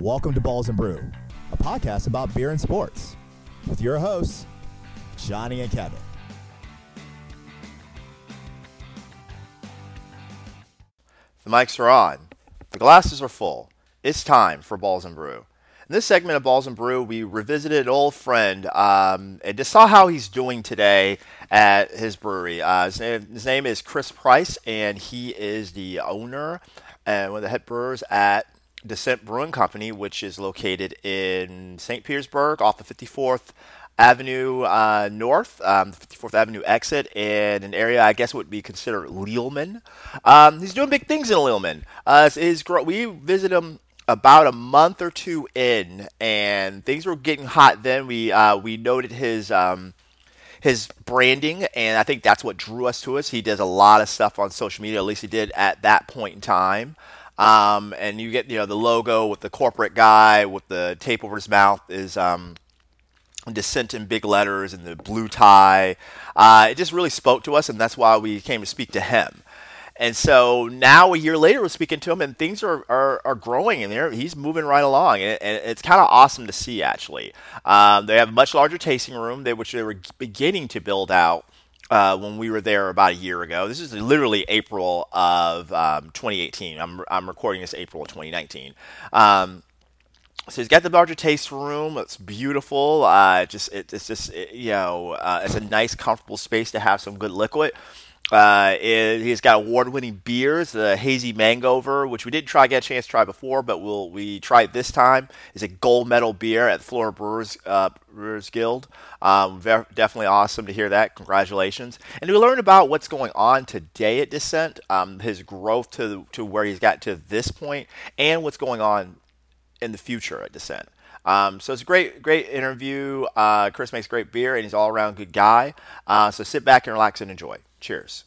Welcome to Balls and Brew, a podcast about beer and sports, with your hosts, Johnny and Kevin. The mics are on. The glasses are full. It's time for Balls and Brew. In this segment of Balls and Brew, we revisited an old friend um, and just saw how he's doing today at his brewery. Uh, his, name, his name is Chris Price, and he is the owner and one of the head brewers at Dissent Brewing Company, which is located in St. Petersburg off the 54th Avenue uh, North, um, 54th Avenue exit, in an area I guess would be considered Lealman. Um, he's doing big things in Lealman. Uh, we visited him about a month or two in, and things were getting hot. Then we uh, we noted his um, his branding, and I think that's what drew us to us. He does a lot of stuff on social media. At least he did at that point in time. Um, and you get you know the logo with the corporate guy with the tape over his mouth is um, in big letters and the blue tie. Uh, it just really spoke to us, and that's why we came to speak to him. And so now, a year later, we're speaking to him, and things are, are, are growing, and there he's moving right along, and, it, and it's kind of awesome to see. Actually, um, they have a much larger tasting room, they, which they were beginning to build out uh, when we were there about a year ago. This is literally April of um, 2018. I'm, I'm recording this April of 2019. Um, so he's got the larger taste room. It's beautiful. Uh, just it, it's just it, you know uh, it's a nice, comfortable space to have some good liquid. Uh, it, he's got award-winning beers, the hazy mangover, which we didn't try get a chance to try before, but we'll we try it this time. is a gold medal beer at Florida Brewers uh, Brewers Guild. Um, very, definitely awesome to hear that. Congratulations! And we learned about what's going on today at Dissent, um, his growth to to where he's got to this point, and what's going on in the future at Dissent. Um, so it's a great, great interview. Uh, Chris makes great beer, and he's all around good guy. Uh, so sit back and relax and enjoy. Cheers.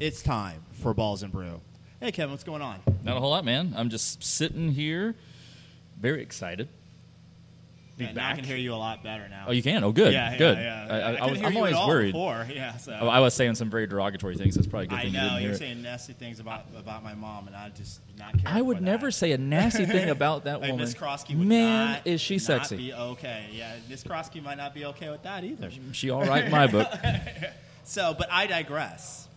It's time for Balls and Brew. Hey, Kevin, what's going on? Not a whole lot, man. I'm just sitting here, very excited. Be Yeah, now I can hear you a lot better now. Oh, you can? Oh, good. Yeah, yeah, good. yeah. I, I, I was, I'm always worried. Before. Yeah, so. Oh, I was saying some very derogatory things. That's probably a good I thing you know you're hear. saying nasty things about about my mom, and I just not care. I would never that. say a nasty thing about that Like, woman. Miss Krosky would Man, not, is she sexy? Be okay, yeah. Miss Krosky might not be okay with that either. She all right in my book. So, but I digress.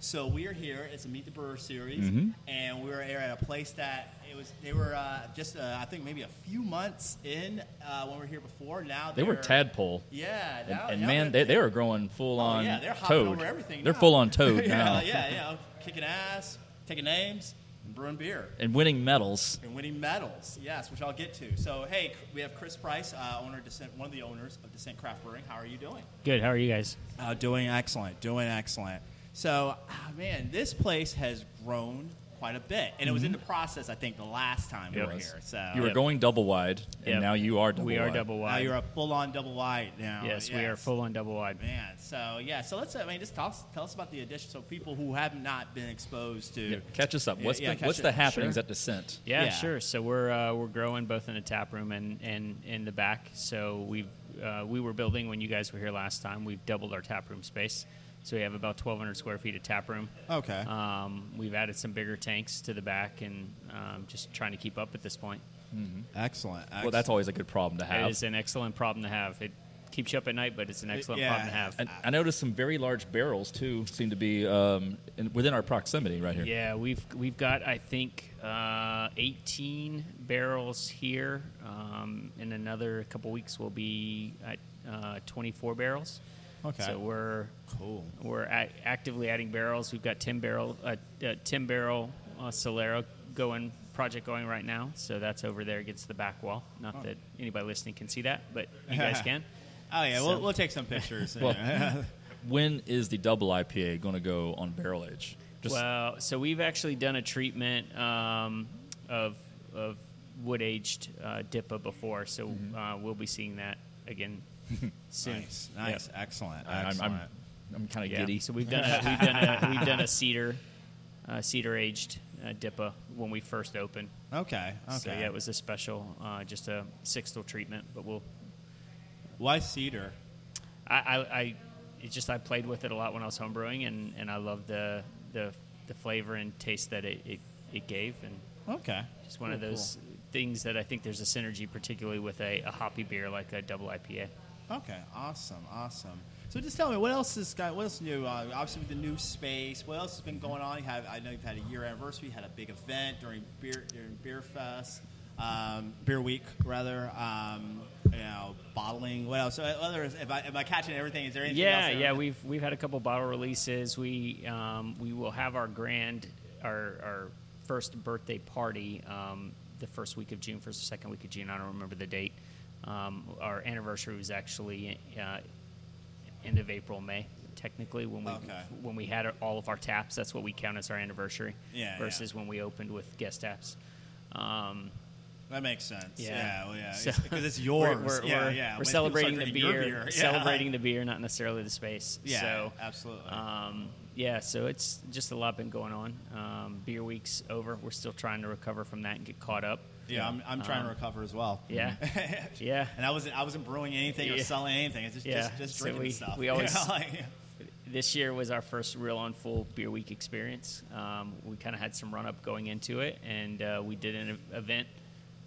So we're here. It's a Meet the Brewer series, Mm-hmm. and we're here at a place that it was. They were uh, just uh, I think maybe a few months in uh, when we were here before. Now They were tadpole. Yeah, And, now, and now man, they, they're- were growing full Oh, on yeah, they're hopping toad. over everything They're now. full on toad yeah, now. yeah, yeah, kicking ass, taking names, and brewing beer. And winning medals. And winning medals, yes, which I'll get to. So, hey, we have Chris Price, uh, owner of Dissent, one of the owners of Dissent Craft Brewing. How are you doing? Good. How are you guys? Uh, doing excellent, doing excellent. So, ah, man, this place has grown quite a bit, and it was in the process. I think the last time we It were here. So You were going double wide, and Yep. now you are double we are double wide. double now wide. you're a full-on double wide now. yes, we are full on double wide. Man, so yeah, so let's. I mean, just tell us, tell us about the addition. So people who have not been exposed to. Yeah, catch us up. Yeah, What's, yeah, been- catch what's it- the happenings sure. at Dissent? Yeah, Yeah. sure. So we're uh, we're growing both in the tap room and, and in the back. So we've uh, we were building when you guys were here last time. We've doubled our tap room space. So we have about 1,200 square feet of tap room. Okay. Um, we've added some bigger tanks to the back and um, just trying to keep up at this point. excellent, Well, that's always a good problem to have. is an excellent problem to have. It keeps you up at night, but it's an excellent yeah. problem to have. And I noticed some very large barrels too seem to be um, in, within our proximity right here. Yeah, we've we've got I think uh, 18 barrels here. Um, in another couple weeks, we'll be at uh, 24 barrels. Okay. So we're Cool. We're a- actively adding barrels. We've got 10 barrel uh, uh, 10 barrel uh, solera going project going right now. So that's over there against the back wall. Not that anybody listening can see that, but you guys can. Oh yeah, So- we'll, we'll take some pictures. Well, when is the double IPA going to go on barrel age? Just well, so we've actually done a treatment um, of of wood aged uh, DIPA before, so Mm-hmm. uh, we'll be seeing that again soon. nice, nice, excellent, I- I'm. I'm, I'm kind of Yeah. giddy. So we've done a, we've done a, we've done a cedar uh, cedar aged uh, DIPA when we first opened. okay, okay. So yeah, it was a special, uh, just a sixtel treatment, but we'll. Why cedar? I, I, I it's just I played with it a lot when I was homebrewing, and, and I love the the the flavor and taste that it, it, it gave, and Okay. Just one of Cool, those things that I think there's a synergy, particularly with a, a hoppy beer like a double IPA. Okay. Awesome. Awesome. So just tell me what else is got what else new? Uh, obviously with the new space. What else has been going on? You have I know you've had a year anniversary. You had a big event during beer during Beer Fest, um, Beer Week rather. Um, you know, bottling. What else? So, Other if I am I catching everything? Is there anything Yeah, else? yeah, we've we've had a couple bottle releases. We um, we will have our grand our our first birthday party um, the first week of June, first or second week of June. I don't remember the date. Um, our anniversary was actually uh, end of April, May. Technically, when we Okay. when we had all of our taps, that's what we count as our anniversary. Yeah, Versus when we opened with guest taps. Um, That makes sense. Yeah. Yeah, well, yeah, So- because it's yours. We're, we're, yeah, we're, yeah. we're celebrating the drinking beer, Yeah. celebrating the beer, not necessarily the space. Yeah, so, absolutely. Um, yeah, so it's just a lot been going on. Um, beer week's over. We're still trying to recover from that and get caught up. Yeah, I'm, I'm trying to Um, recover as well. Yeah, yeah. And I wasn't I wasn't brewing anything or selling anything. It's just Yeah. just, just So drinking we- stuff. we You always- know, like- This year was our first real on full beer week experience. Um, we kind of had some run up going into it, and uh, we did an event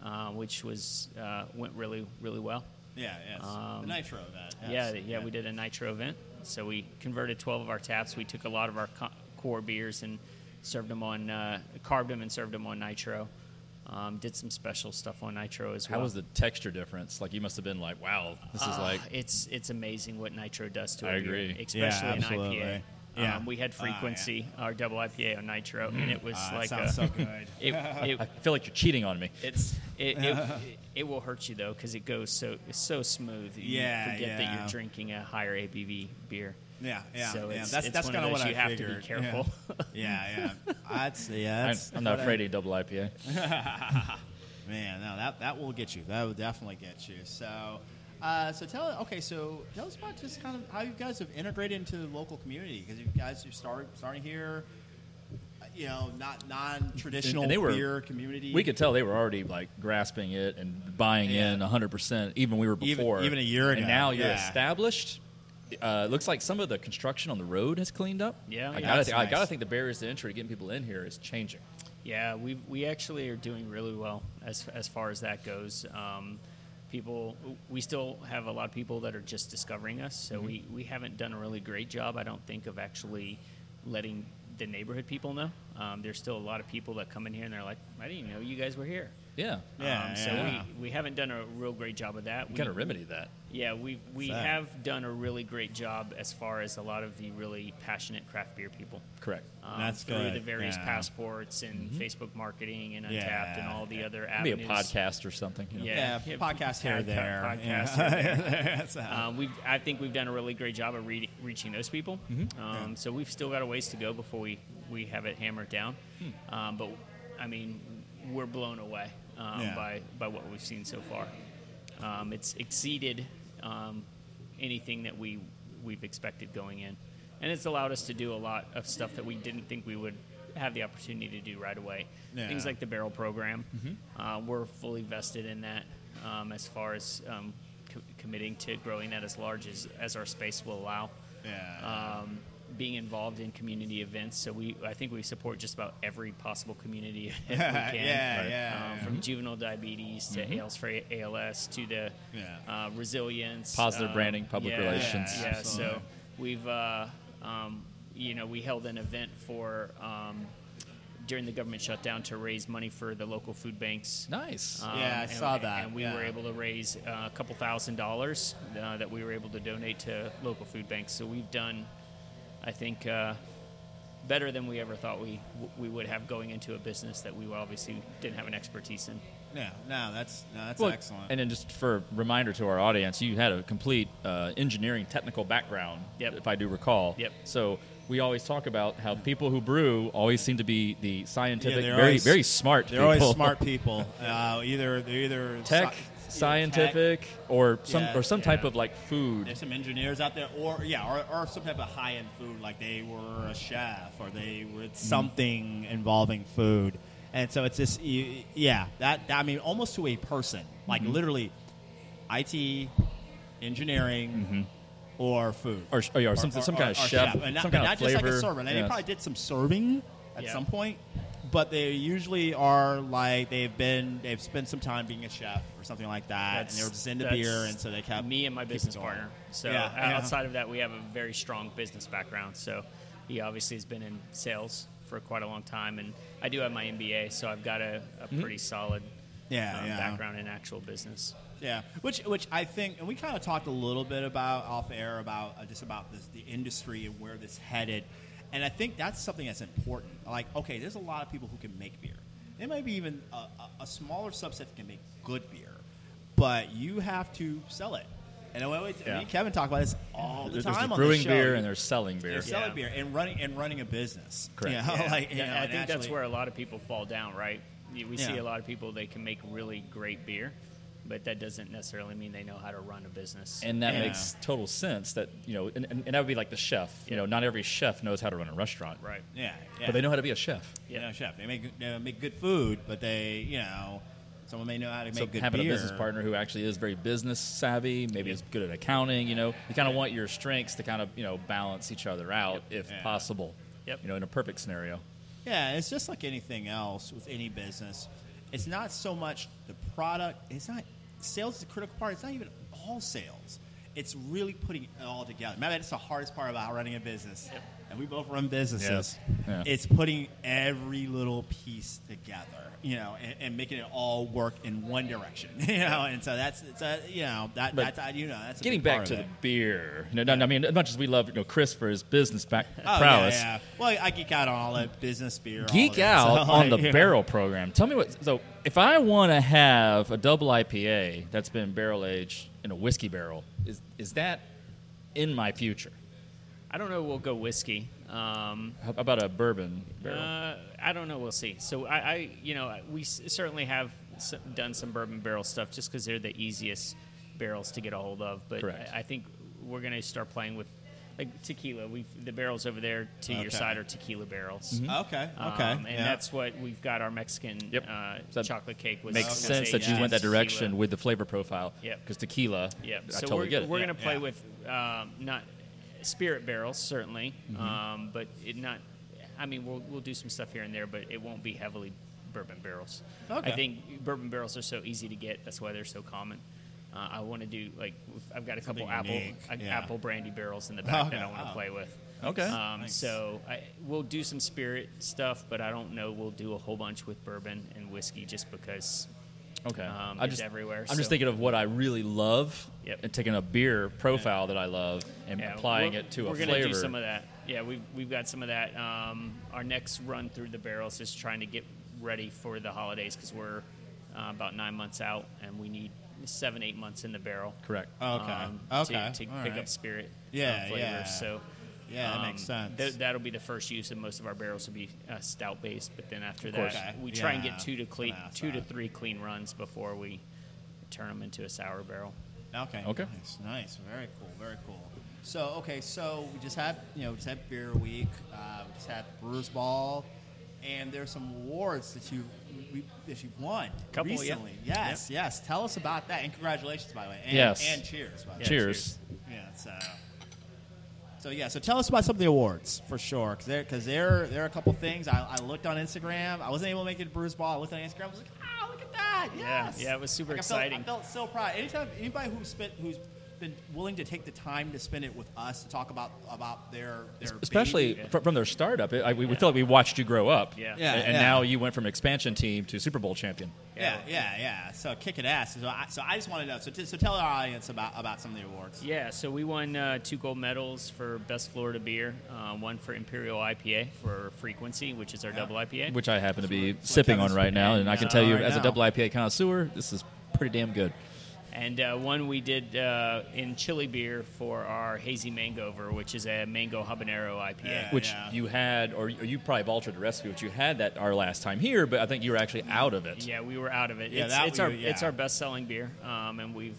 uh, which was uh, went really really well. yeah, yes. Um, the nitro event. Yeah, yes. yeah, we did a nitro event. So we converted 12 of our taps. We took a lot of our co- core beers and served them on, uh, carved them and served them on nitro. Um, did some special stuff on nitro as well. How was the texture difference? Like you must have been like, wow, this is Ah, like it's it's amazing what nitro does to a I beer, agree. especially Yeah, an. IPA. Yeah. Um, we had Ah, yeah. frequency, our double IPA on nitro, and it was that like sounds a, so good. it, it, I feel like you're cheating on me. it's it, it, it will hurt you though because it goes so so smooth. You Yeah, forget that you're drinking a higher ABV beer. Yeah, yeah, So yeah. That's that's kind of what you I have to be careful. Yeah, yeah. That's yeah. I'm, That's I'm not what I- afraid of double IPA. Man, no, that that will get you. That will definitely get you. So, uh, so tell okay. So tell us about just kind of how you guys have integrated into the local community because you guys are start starting here. You know, not non-traditional And were- beer community. We could tell they were already like grasping it and buying Yeah. in 100%, even we were Even- before. even a year ago, And now you're yeah. established. Uh, looks like some of the construction on the road has cleaned up. Yeah. I gotta, think, I gotta think the barriers to entry to getting people in here is changing. Yeah, we we actually are doing really well as as far as that goes. Um, people, we still have a lot of people that are just discovering us, so we we haven't done a really great job, I don't think, of actually letting the neighborhood people know. Um, there's still a lot of people that come in here and they're like, I didn't even know you guys were here. Yeah. Yeah, um, so yeah. we, we haven't done a real great job of that. You gotta remedy that. Yeah, we we that? have done a really great job as far as a lot of the really passionate craft beer people. Correct. Um, That's through good, the various yeah. passports and Facebook marketing and Untappd and all the other Be avenues. a podcast or something. You know? Yeah. yeah, podcast here Pod- there. podcast yeah. So- Um, we've, I think we've done a really great job of re- reaching those people. Mm-hmm. Um, So we've still got a ways to go before we, we have it hammered down. Hmm. Um, but I mean, we're blown away um, Yeah. by by what we've seen so far. Um, it's exceeded um, anything that we we've expected going in, and it's allowed us to do a lot of stuff that we didn't think we would have the opportunity to do right away. Yeah. Things like the barrel program, Mm-hmm. uh, we're fully vested in that um, as far as um, co- committing to growing that as large as, as our space will allow. Yeah. Being involved in community events, so we I think we support just about every possible community event we can. yeah, Right. yeah. Um, from juvenile diabetes to ALS for ALS to the Yeah. uh, resilience, Positive um, branding, public yeah, relations. Yeah, Absolutely. so we've uh, um, you know we held an event for um, during the government shutdown to raise money for the local food banks. Nice. Um, Yeah, I and- saw that, And we yeah. were able to raise uh, a couple thousand dollars uh, that we were able to donate to local food banks. So we've done, I think, uh, better than we ever thought we we would have going into a business that we obviously didn't have an expertise in. Yeah, no, that's no, that's Well, excellent. And then just for a reminder to our audience, you had a complete uh, engineering technical background, Yep. if I do recall. Yep. So we always talk about how people who brew always seem to be the scientific, they're very always- very smart. they're people. always smart people. Uh, either they're either Tech, scientific, or some Yeah, or some type of like food. There's some engineers out there, or yeah, or, or some type of high end food, like they were a chef or they were mm-hmm. something involving food, and so it's just you, yeah, that I mean, almost to a person, like mm-hmm. literally, IT, engineering, mm-hmm. or food, Or, or, oh, yeah, or some, some kind of chef, and not, some kind not of just like a server. And they probably did some serving at Yeah. some point, but they usually are like they've been they've spent some time being a chef or something like that, and they were just into that's beer, and so they kept me and my business partner. So Yeah, yeah. outside of that, we have a very strong business background. So he obviously has been in sales for quite a long time, and I do have my MBA, so I've got a, a pretty solid Yeah, um, yeah. background in actual business. Yeah, which which I think, and we kind of talked a little bit about off air about uh, just about this, the industry and where this headed, and I think that's something that's important. Like, okay, there's a lot of people who can make beer. There might be even a, a, a smaller subset that can make good beer, but you have to sell it. And I always, Yeah. me and Kevin talk about this all the There's, time there's on the brewing show. beer and there's selling beer. They're selling Yeah. beer and running and running a business. Correct. You know, Yeah. like, you Yeah, know, I and think that's where a lot of people fall down, right? You- We see a lot of people they can make really great beer, but that doesn't necessarily mean they know how to run a business. And that Yeah. makes total sense. That you know, and, and, and that would be like the chef. You know, not every chef knows how to run a restaurant, right. Yeah, yeah. But they know how to be a chef. you know, chef. They make they make good food, but they, you know, someone may know how to make So good having beer. a business partner who actually is very business savvy, maybe is good at accounting, you know, you kind of want your strengths to kind of you know balance each other out if Yeah. possible. Yep. You know, in a perfect scenario. Yeah, it's just like anything else with any business. It's not so much the product. It's not sales is a critical part. It's not even all sales. It's really putting it all together. Maybe that's the hardest part about running a business. And we both run businesses. Yeah. It's putting every little piece together, you know, and, and making it all work in one direction, you know. And so that's, it's a, you know, that, But that's, you know, that's a Getting back to the beer, you know, I mean, as much as we love you know Chris for his business back Oh, prowess, Yeah, yeah. Well, I geek out on all that business beer. geek out So, on like, the barrel program. Tell me what. So, if I want to have a double IPA that's been barrel aged in a whiskey barrel, is is that in my future? I don't know. We'll go whiskey. Um, How about a bourbon barrel? Uh, I don't know. We'll see. So I, I you know, we s- certainly have s- done some bourbon barrel stuff just because they're the easiest barrels to get a hold of. But Correct. I, I think we're going to start playing with like tequila. We the barrels over there to your Okay. side are tequila barrels. Mm-hmm. Okay, Um, okay. and yeah. that's what we've got. Our Mexican Yep. uh, So that chocolate cake was Makes was sense that you aged went that direction tequila. with the flavor profile. Yep. Because tequila, Yeah, I so totally we're, get it. we're Yeah, going to play yeah. with um, not spirit barrels certainly, Mm-hmm. um, but it not. I mean, we'll we'll do some stuff here and there, but it won't be heavily bourbon barrels. Okay. I think bourbon barrels are so easy to get. That's why they're so common. Uh, I want to do like I've got a couple apple uh, yeah. apple brandy barrels in the back Okay, that I want to wow. play with. Okay. Um, Nice. So I, we'll do some spirit stuff, but I don't know. We'll do a whole bunch with bourbon and whiskey just because Okay. Um, I just, everywhere. I'm so- just thinking of what I really love Yep. and taking a beer profile that I love and Yeah, applying it to a we're flavor. gonna do some of that. Yeah, we've we've got some of that. Um, our next run through the barrels is trying to get ready for the holidays because we're uh, about nine months out and we need seven eight months in the barrel. Correct. Okay. um, Okay. To, to pick right. up spirit. Yeah, uh, flavors. yeah. So. Yeah, that um, makes sense. th- that'll be the first use of most of our barrels will be uh, stout based, but then after that. Okay. we try and get two to clean, gonna ask two to three clean runs before we turn them into a sour barrel. Okay. Okay. Nice. Nice. Very cool. Very cool. So okay, so we just had you know we just had Beer Week. Uh, we just had Brewers Ball, and there's some awards that you we, that you've won Couple, yeah. recently. Yes. Yes. Tell us about that, and congratulations by the way. And, Yes. And cheers. By the way. Cheers. Yeah. So. So yeah, so tell us about some of the awards for sure, because there, because there, there are a couple things. I, I looked on Instagram. I wasn't able to make it to Brewers Ball. I looked on Instagram. I was like, ah, look at that. Yeah, Yes. yeah, it was super Like, I felt- exciting. I felt so proud. Anytime anybody who spent who's been willing to take the time to spend it with us to talk about about their their Especially baby. from their startup. I, we, we feel like we watched you grow up. Yeah. Yeah, And, and yeah. now you went from expansion team to Super Bowl champion. yeah, yeah, yeah. So kicking ass. So I, so I just want to know. So, t- so tell our audience about about some of the awards. Yeah, so we won uh, two gold medals for best Florida beer. Uh, one for Imperial IPA for Frequency, which is our Yeah. double IPA. Which I happen to be what sipping on right now. And I can tell you, right as a double IPA connoisseur, this is pretty damn good. And uh, one we did uh, in chili beer for our Hazy Mangover, which is a mango habanero IPA. Yeah. Which you had, or, or you probably have altered the recipe, which you had that our last time here, but I think you were actually out of it. Yeah, we were out of it. Yeah, it's that it's we our yeah. it's our best selling beer, um, and we've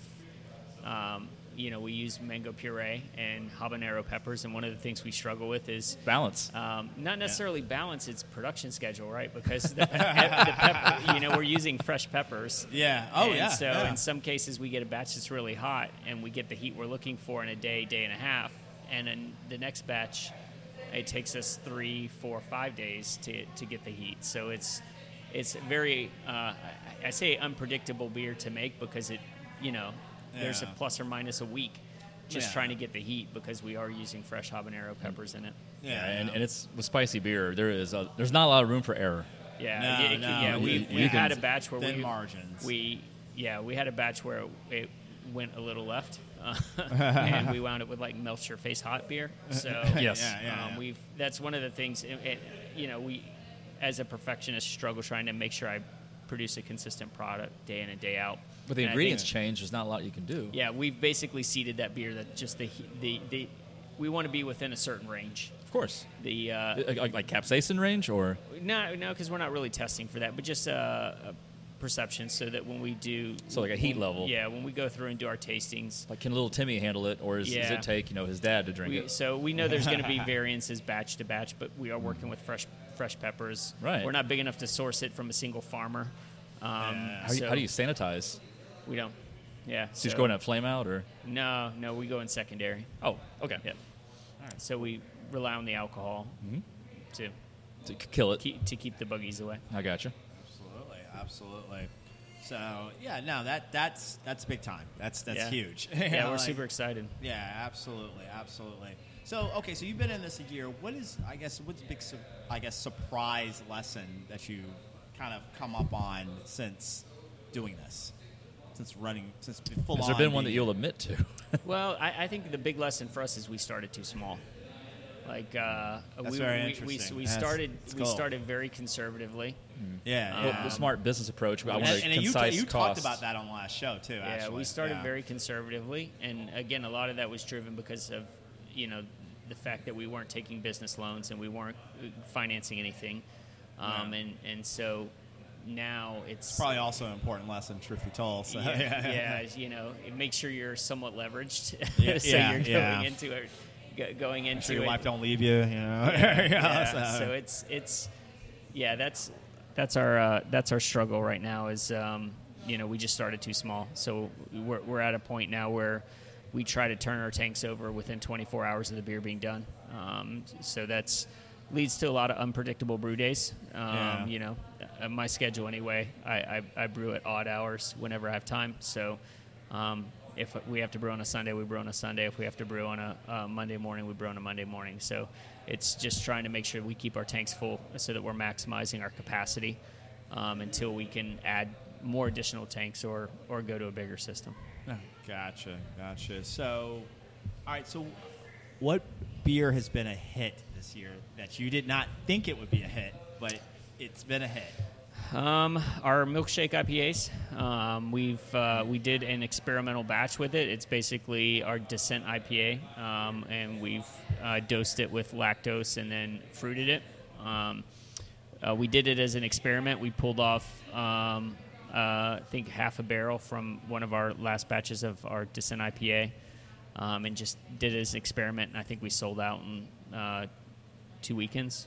um, you know we use mango puree and habanero peppers, and one of the things we struggle with is Balance. Um, not necessarily balance its production schedule, right? Because the, the pepper, you know, we're using fresh peppers. Yeah. Oh, and yeah, So yeah. in some cases, we get a batch that's really hot, and we get the heat we're looking for in a day, day and a half, and then the next batch it takes us three, four, five days to, to get the heat. So it's it's very uh, I say unpredictable beer to make because it you know there's a plus or minus a week just Yeah. trying to get the heat because we are using fresh habanero peppers in it. Yeah, and, yeah. and it's with spicy beer. There is a, there's not a lot of room for error. Yeah, No, yeah, it- no, yeah. We, we you had a batch where Thin we margins. We yeah, we had a batch where it went a little left, uh, and we wound up with like melt your face hot beer. So Yes. Yeah, yeah, um, yeah. we've that's one of the things. It, it- you know, we as a perfectionist struggle trying to make sure I produce a consistent product day in and day out. But the And ingredients think- change. There's not a lot you can do. yeah, we've basically seeded that beer that just the the, the we want to be within a certain range. Of course. The uh, Like, like, like capsaicin range or no, no, because we're not really testing for that, but just uh, a perception, so that when we do, So like a heat when- level. Yeah, when we go through and do our tastings, like can little Timmy handle it, or is, does it take you know his dad to drink we, it? so we know there's going to be variances batch to batch, but we are working with fresh fresh peppers. Right. We're not big enough to source it from a single farmer. Um, Yeah. How, so how do you sanitize? We don't. Yeah. So you just go in at flame out or? No, no, we go in secondary. Oh, okay. Yeah. All right. So we rely on the alcohol Mm-hmm. to To k- kill it. keep to keep the buggies away. I gotcha. Absolutely, absolutely. So yeah, no, that that's that's big time. That's that's Yeah. huge. Yeah, we're Like, super excited. Yeah, absolutely, absolutely. So okay, so you've been in this a year. What is I guess what's the big su- I guess surprise lesson that you kind of come up on since doing this, since running, since full Has there on been one that you'll admit to? Well, I, I think the big lesson for us is we started too small. Like uh, we, we, we, we started it's we started very conservatively. Yeah, Well, yeah. the smart business approach. I And, want to and you, concise you talked about that on the last show too. Yeah, actually. we started Yeah. very conservatively, and again, a lot of that was driven because of you know the fact that we weren't taking business loans and we weren't uh, financing anything, um, Yeah. and and so now it's Probably also an important lesson, truth be told. So, yeah, yeah, you know, make sure you're somewhat leveraged, Yeah, so yeah, you're going yeah. into it, go- going into sure your it. wife don't leave you. You know. yeah, so it's it's yeah that's that's our uh, that's our struggle right now is um, you know we just started too small so we're, we're at a point now where we try to turn our tanks over within 24 hours of the beer being done um, so that's leads to a lot of unpredictable brew days um, Yeah. you know uh, my schedule anyway I, I, I brew at odd hours whenever I have time so um, if we have to brew on a Sunday, we brew on a Sunday. If we have to brew on a uh, Monday morning, we brew on a Monday morning. So it's just trying to make sure we keep our tanks full so that we're maximizing our capacity um, until we can add more additional tanks or, or go to a bigger system. Gotcha, gotcha. So, all right. So, what beer has been a hit this year that you did not think it would be a hit, but it's been a hit? Um, our milkshake IPAs. Um, we've uh, we did an experimental batch with it. It's basically our Dissent IPA, um, and we've uh, dosed it with lactose and then fruited it. Um, uh, we did it as an experiment. We pulled off, um, uh, I think, half a barrel from one of our last batches of our Dissent IPA, um, and just did it as an experiment. And I think we sold out in uh, two weekends.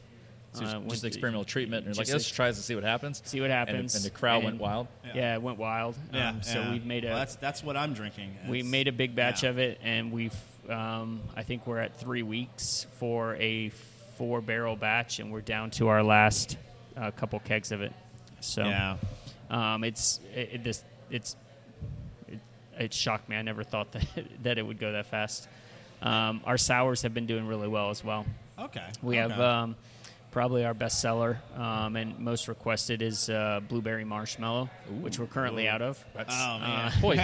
So just, Uh, went just to- experimental treatment. And you're like, just let's ex- try this and see what happens. See what happens. And, the crowd went wild. Yeah, it went wild. Um, so yeah. we've made a Well, that's that's what I'm drinking. we made a big batch yeah. of it, and we've um, I think we're at three weeks for a four barrel batch, and we're down to our last uh, couple kegs of it. So Yeah. um, it's it, it, this it's it, shocked me. I never thought that that it would go that fast. Um, our sours have been doing really well as well. Okay. We okay. have um, probably our best seller um, and most requested is uh, blueberry marshmallow, which we're currently out of. That's, Oh man. boy,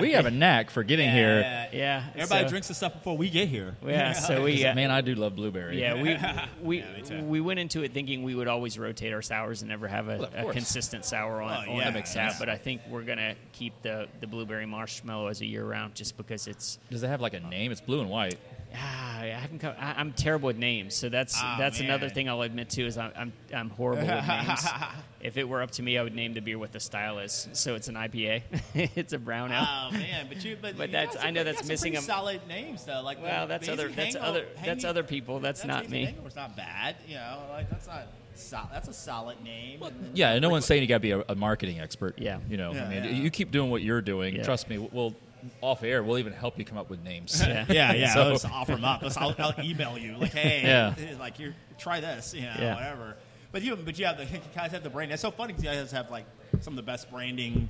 we- we have a knack for getting here. Yeah. Yeah, Everybody so- drinks the stuff before we get here. Yeah, so we uh, Man, I do love blueberry. yeah we we Yeah, we went into it thinking we would always rotate our sours and never have a, Well, a consistent sour on, Oh, on yeah, that makes tap, sense. but I think we're gonna keep the the blueberry marshmallow as a year round just because it's Does it have like a name? It's blue and white. Ah, I haven't come, I, I'm terrible with names, so that's Oh, that's another thing I'll admit to is I'm I'm, I'm horrible with names. If it were up to me, I would name the beer what the style is. So it's an IPA. it's a brown ale. Oh man, but you but, But you that's- some- I know you that's some missing a- solid names though. Like Well, the that's other- that's Hangover- other- that's other people. That's not me. Hangover's not bad. You know, like that's not. Sol- that's a solid name. and then- Yeah, and no one's saying you got to be a, a marketing expert. Yeah. You know, Yeah, I mean, yeah. you keep doing what you're doing. Yeah. Trust me, we'll off air, we'll even help you come up with names. Yeah. Yeah, yeah. So- I'll just offer them up. Let's- I'll, I'll email you like, hey, Yeah. like you try this, you know, Yeah. whatever. But you, but you have the you guys have the brand. That's so funny because you guys have like some of the best branding.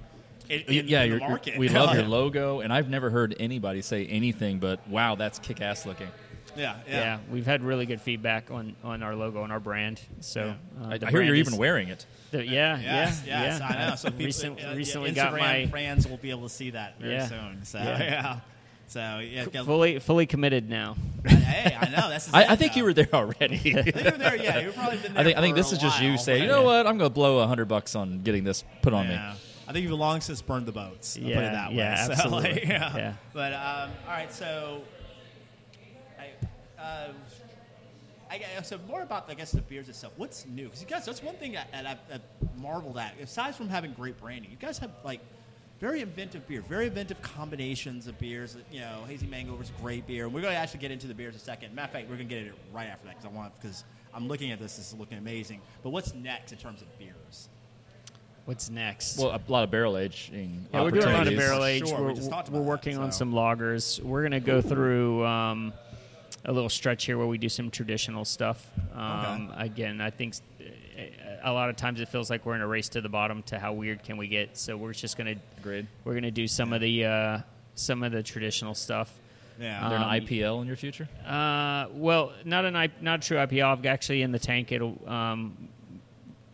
In, in, yeah, in you're, the market. we love your logo, and I've never heard anybody say anything but "Wow, that's kick-ass looking." Yeah, Yeah. yeah. we've had really good feedback on, on our logo and our brand. So Yeah. uh, I, the I hear you're brand even wearing it. the- yeah, Yes, yeah, yes, yeah. I know. So people, Recent- uh, recently Instagram got my fans will be able to see that very Yeah. soon. So Yeah. yeah, so yeah. get- fully fully committed now. hey, I know that's. the I, I think you were there already. I think you were there. Yeah, you've probably been there. I think I think this is just you saying, you but- know what, I'm going to blow a hundred bucks on getting this put on me. I think you've long since burned the boats. I'll put Yeah, it that way. yeah, So, absolutely. like, yeah. Yeah. But um, all right, so I, uh, I guess, so more about I guess the beers itself. What's new? Because you guys, that's one thing that, that I've, I've marveled at. Aside from having great branding, you guys have like very inventive beer, very inventive combinations of beers. You know, hazy mango is great beer. And we're going to actually get into the beers in a second. Matter of fact, we're going to get it right after that because I want because I'm looking at this. This is looking amazing. But what's next in terms of beers? What's next? Well, a lot of barrel aging. Yeah, we're doing a lot of barrel age. Sure, we we're just we're about that, working on some loggers. We're going to go through um, a little stretch here where we do some traditional stuff. Um, Again, I think a lot of times it feels like we're in a race to the bottom to how weird can we get. So we're just going to Agreed. we're going to do some of the uh, some of the traditional stuff. Yeah. Is there Um, an IPL in your future? Uh, well, not an I, not a true IPL. I've actually in the tank. It'll um,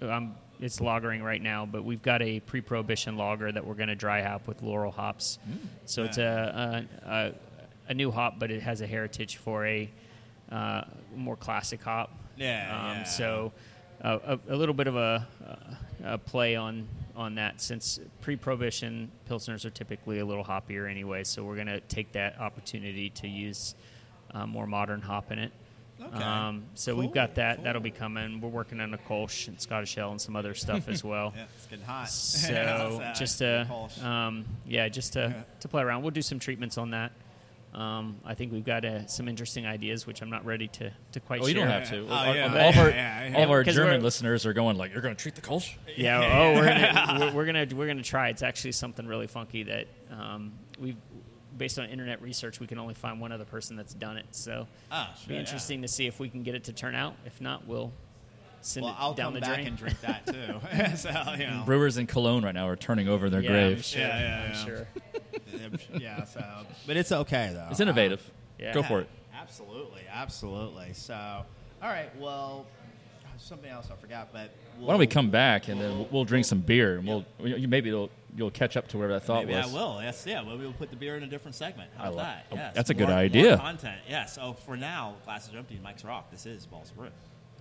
um, it's lagering right now, but we've got a pre-prohibition lager that we're going to dry hop with Loral hops. So it's a, a, a a new hop, but it has a heritage for a uh, more classic hop. Yeah, Um, yeah. So uh, a, a little bit of a, a play on on that since pre-prohibition pilsners are typically a little hoppier anyway. So we're going to take that opportunity to use uh, more modern hop in it. Okay. Um, so we've got that. cool. That'll be coming. We're working on a Kolsch and Scottish Ale and some other stuff as well. Yeah, it's getting hot. So just to um, yeah, just to, Yeah. to play around. We'll do some treatments on that. Um, I think we've got uh, some interesting ideas, which I'm not ready to, to quite Oh, you don't have to. Oh, All- yeah, all, yeah, of our, yeah, yeah. all of our German listeners are going like, "You're going to treat the Kolsch." Yeah. Yeah. Oh, we're gonna we're, we're gonna we're gonna try. It's actually something really funky that um, we've based on internet research. We can only find one other person that's done it. So Ah, it'll sure, be yeah. interesting to see if we can get it to turn out. If not, we'll send Well, it I'll down come the back drain. and drink that too. so you know, Brewers in Cologne right now are turning over their yeah, graves. sure. Yeah, yeah, I'm yeah. sure. yeah. So, but it's okay though. It's innovative. Uh, yeah. Go for it. Absolutely, absolutely. So, all right. Well, oh, something else I forgot, but we'll, Why don't we come back and then we'll, we'll drink some beer and we'll you- maybe it'll, you'll catch up to wherever that thought Maybe I was. will. Yes, yeah. Well, we'll put the beer in a different segment. How I about like- that? oh, Yes. that's a good More- idea. More content. Yes. So for now, glasses are empty. Mike's rock. This is Balls of Brew.